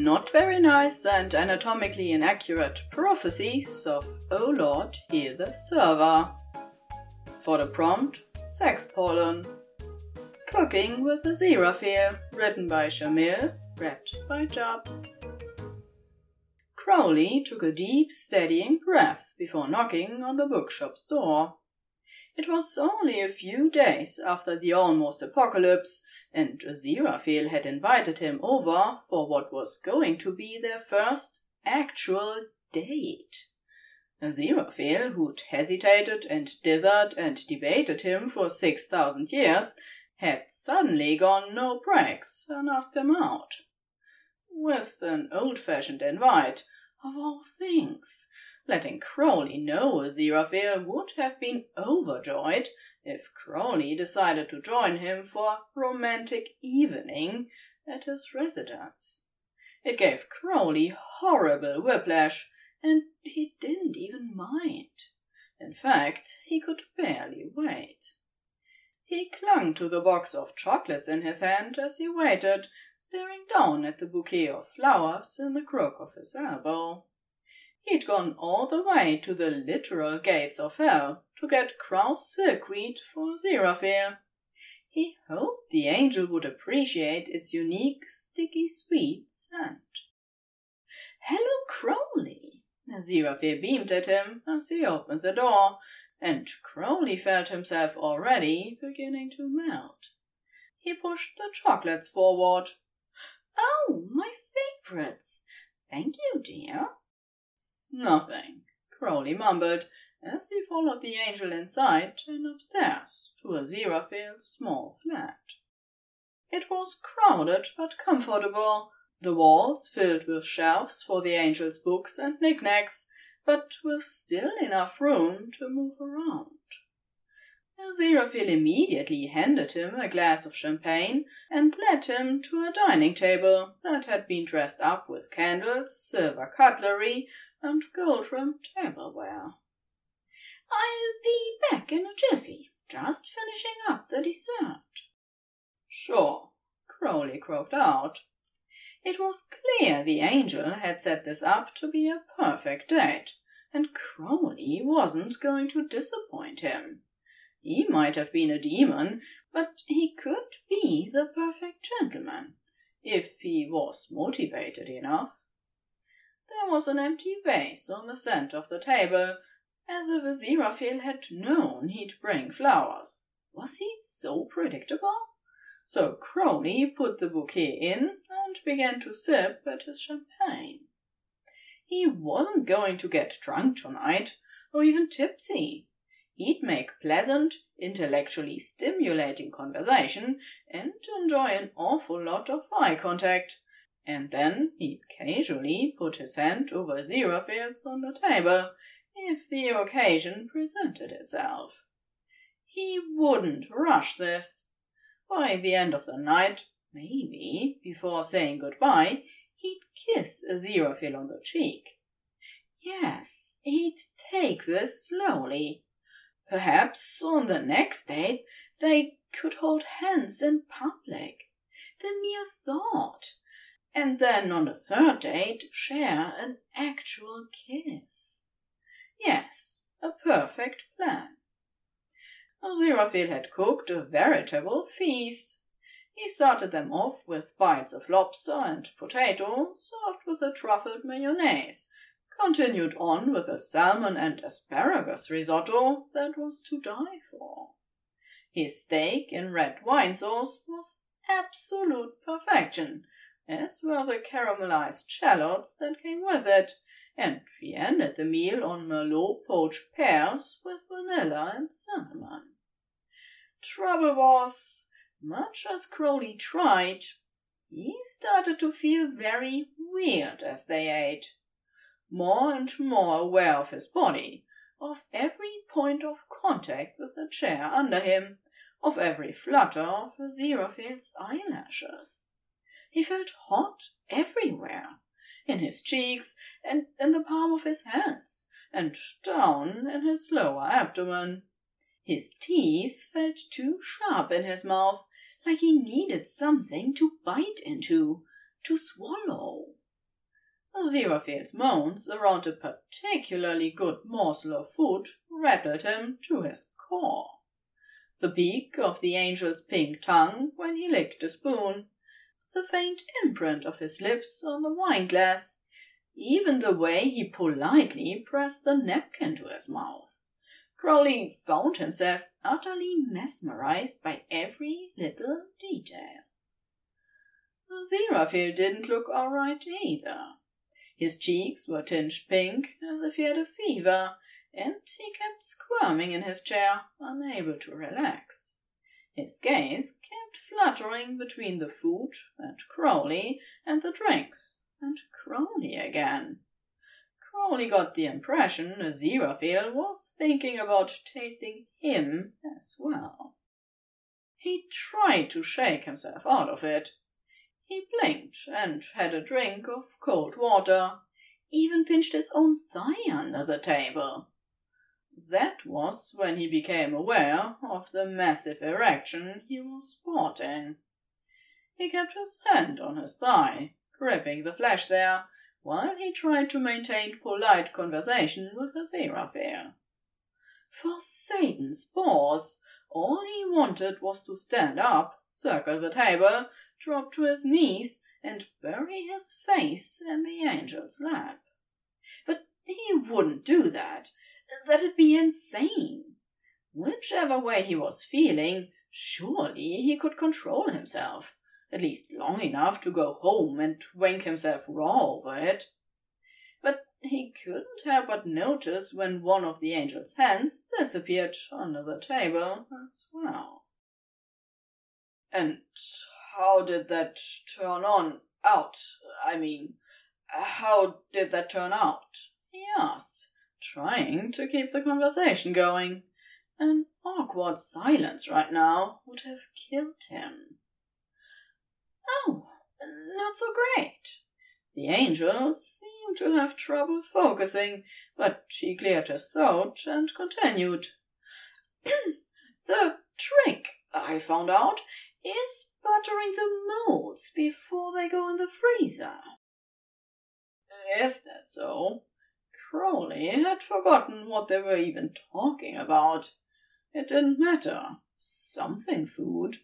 not very nice and anatomically inaccurate prophecies of oh O Lord, Heal This Server. For the prompt, sex pollen. Cooking with Aziraphale, written by Chamyl, read by Jab. Crowley took a deep, steadying breath before knocking on the bookshop's door. It was only a few days after the almost apocalypse, and Aziraphale had invited him over for what was going to be their first actual date. Aziraphale, who'd hesitated and dithered and debated him for six thousand years, had suddenly gone no brakes and asked him out. With an old-fashioned invite, of all things, letting Crowley know Aziraphale would have been overjoyed if Crowley decided to join him for a romantic evening at his residence. It gave Crowley horrible whiplash, and he didn't even mind. In fact, he could barely wait. He clung to the box of chocolates in his hand as he waited, staring down at the bouquet of flowers in the crook of his elbow. He'd gone all the way to the literal gates of hell to get Krauss silkweed for Aziraphale. He hoped the angel would appreciate its unique, sticky sweet scent. Hello, Crowley! Aziraphale beamed at him as he opened the door, and Crowley felt himself already beginning to melt. He pushed the chocolates forward. Oh, my favorites! Thank you, dear. "It's nothing," Crowley mumbled, as he followed the angel inside and upstairs to Aziraphale's small flat. It was crowded but comfortable, the walls filled with shelves for the angel's books and knickknacks, but with still enough room to move around. Aziraphale immediately handed him a glass of champagne and led him to a dining table that had been dressed up with candles, silver cutlery, and gold-rimmed tableware. I'll be back in a jiffy, just finishing up the dessert. Sure, Crowley croaked out. It was clear the angel had set this up to be a perfect date, and Crowley wasn't going to disappoint him. He might have been a demon, but he could be the perfect gentleman, if he was motivated enough. There was an empty vase on the centre of the table, as if Aziraphale had known he'd bring flowers. Was he so predictable? So Crowley put the bouquet in and began to sip at his champagne. He wasn't going to get drunk tonight, or even tipsy. He'd make pleasant, intellectually stimulating conversation and enjoy an awful lot of eye contact and then he'd casually put his hand over Aziraphale's on the table, if the occasion presented itself. He wouldn't rush this. By the end of the night, maybe, before saying good-bye, he'd kiss Aziraphale on the cheek. Yes, he'd take this slowly. Perhaps on the next date they could hold hands in public. The mere thought and then on the third date share an actual kiss. Yes, a perfect plan. Aziraphale had cooked a veritable feast. He started them off with bites of lobster and potato served with a truffled mayonnaise, continued on with a salmon and asparagus risotto that was to die for. His steak in red wine sauce was absolute perfection, as were the caramelized shallots that came with it, and she ended the meal on Merlot poached pears with vanilla and cinnamon. Trouble was, much as Crowley tried, he started to feel very weird as they ate, more and more aware of his body, of every point of contact with the chair under him, of every flutter of Aziraphale's eyelashes. He felt hot everywhere in his cheeks and in the palm of his hands, and down in his lower abdomen. His teeth felt too sharp in his mouth, like he needed something to bite into, to swallow. Aziraphale's moans around a particularly good morsel of food rattled him to his core. The beak of the angel's pink tongue when he licked a spoon, the faint imprint of his lips on the wine glass, even the way he politely pressed the napkin to his mouth. Crowley found himself utterly mesmerized by every little detail. Aziraphale didn't look all right either. His cheeks were tinged pink, as if he had a fever, and he kept squirming in his chair, unable to relax. His gaze kept fluttering between the food and Crowley and the drinks and Crowley again. Crowley got the impression Aziraphale was thinking about tasting him as well. He tried to shake himself out of it, he blinked and had a drink of cold water, even pinched his own thigh under the table. That was when he became aware of the massive erection he was sporting. He kept his hand on his thigh, gripping the flesh there, while he tried to maintain polite conversation with Aziraphale. For Satan's balls, all he wanted was to stand up, circle the table, drop to his knees and bury his face in the angel's lap. But he wouldn't do that. That'd be insane. Whichever way he was feeling, surely he could control himself, at least long enough to go home and wank himself raw over it. But he couldn't help but notice when one of the angel's hands disappeared under the table as well. And how did that turn on out? I mean, how did that turn out? he asked, trying to keep the conversation going. An awkward silence right now would have killed him. Oh, not so great. The angel seemed to have trouble focusing, but he cleared his throat and continued. the trick, I found out, is buttering the molds before they go in the freezer. Is that so? Crowley had forgotten what they were even talking about. It didn't matter. Something food.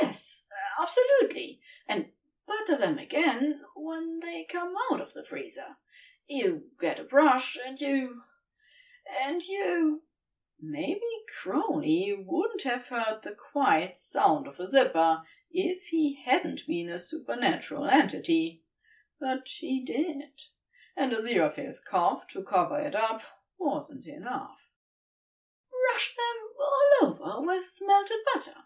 Yes, absolutely. And butter them again when they come out of the freezer. You get a brush and you. and you. Maybe Crowley wouldn't have heard the quiet sound of a zipper if he hadn't been a supernatural entity. But he did, and Aziraphale's cough to cover it up wasn't enough. Brush them all over with melted butter.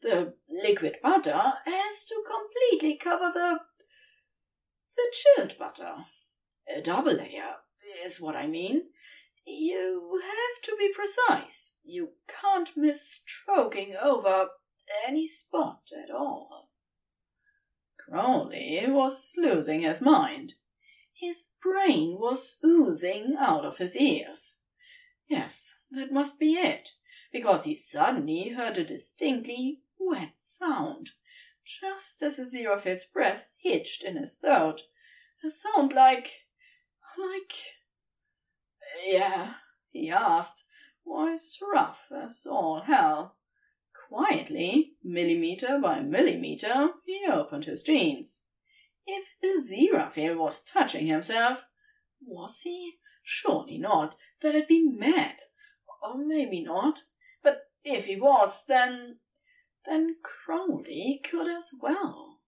The liquid butter has to completely cover the the chilled butter. A double layer is what I mean. You have to be precise. You can't miss stroking over any spot at all. Crowley was losing his mind. His brain was oozing out of his ears. Yes, that must be it, because he suddenly heard a distinctly wet sound, just as Aziraphale's breath hitched in his throat. A sound like. like yeah, he asked, voice rough as all hell. Quietly, millimeter by millimeter, he opened his jeans. If Aziraphale was touching himself, was he? Surely not. That'd be mad. Or maybe not. But if he was, then. then Crowley could as well.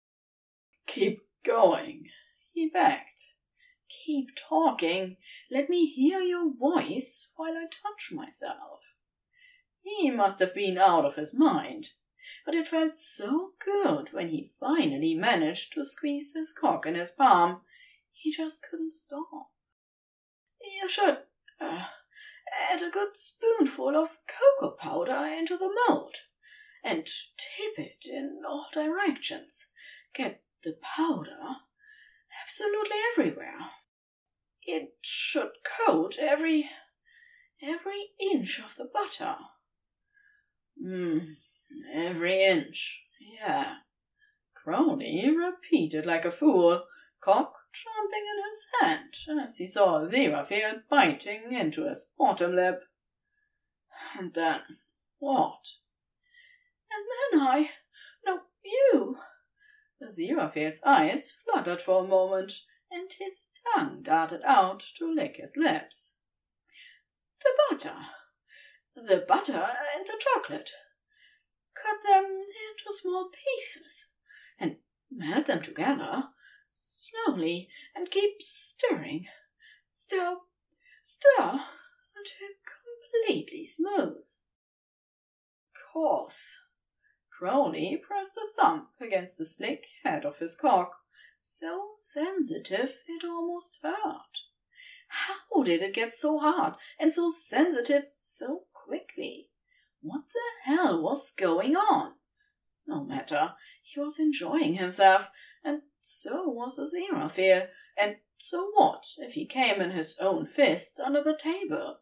Keep going, he begged. Keep talking. Let me hear your voice while I touch myself. He must have been out of his mind, but it felt so good when he finally managed to squeeze his cock in his palm. He just couldn't stop. You should uh, add a good spoonful of cocoa powder into the mold and tip it in all directions. Get the powder absolutely everywhere. It should coat every every inch of the butter. Hmm, every inch, yeah. Crowley repeated like a fool, cock jumping in his hand as he saw Aziraphale biting into his bottom lip. And then what? And then I. No, you. Aziraphale's eyes fluttered for a moment, and his tongue darted out to lick his lips. The butter. The butter and the chocolate. Cut them into small pieces and melt them together slowly and keep stirring. Stir, stir until completely smooth. Course. Crowley pressed a thumb against the slick head of his cock, so sensitive it almost hurt. How did it get so hard and so sensitive so quickly? What the hell was going on? No matter, he was enjoying himself, and so was Aziraphale, and so what if he came in his own fist under the table?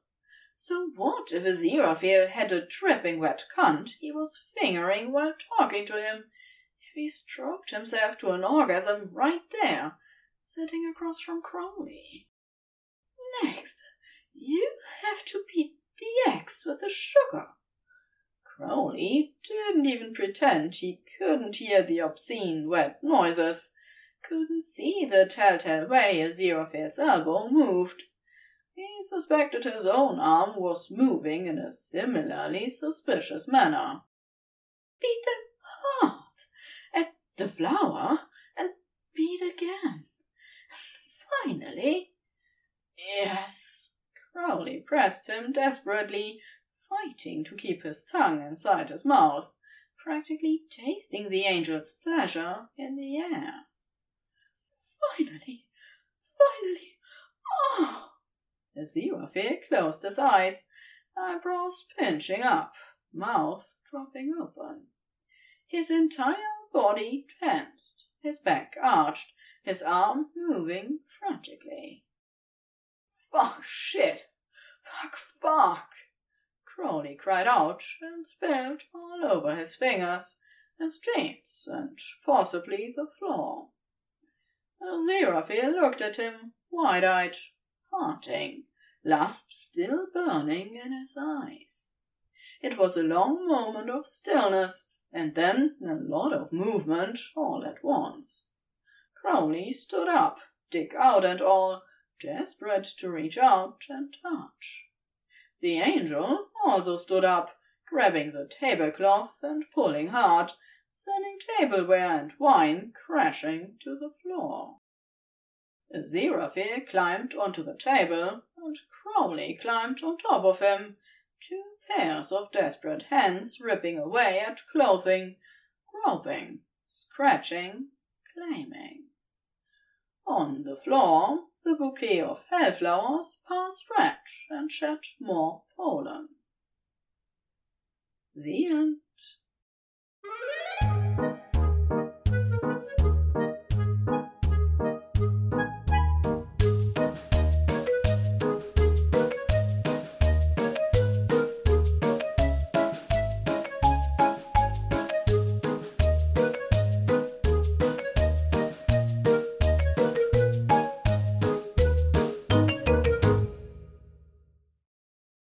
So what if Aziraphale had a dripping wet cunt he was fingering while talking to him? If he stroked himself to an orgasm right there, sitting across from Crowley? Next, you have to beat the eggs with the sugar. Crowley didn't even pretend he couldn't hear the obscene wet noises, couldn't see the telltale way Aziraphale's elbow moved. He suspected his own arm was moving in a similarly suspicious manner. Beat them hard at the flour, and beat again. Finally. Yes. Crowley pressed him desperately, fighting to keep his tongue inside his mouth, practically tasting the angel's pleasure in the air. Finally, finally! Oh! Aziraphale closed his eyes, eyebrows pinching up, mouth dropping open. His entire body tensed, his back arched, his arm moving frantically. Fuck shit! Fuck fuck! Crowley cried out and spilled all over his fingers, his jeans, and possibly the floor. Aziraphale looked at him, wide-eyed, haunting, lust still burning in his eyes. It was a long moment of stillness, and then a lot of movement all at once. Crowley stood up, dick out and all, desperate to reach out and touch. The angel also stood up, grabbing the tablecloth and pulling hard, sending tableware and wine crashing to the floor. Aziraphale climbed onto the table, and Crowley climbed on top of him, two pairs of desperate hands ripping away at clothing, groping, scratching, claiming. On the floor, the bouquet of hellflowers passed red and shed more pollen. The end.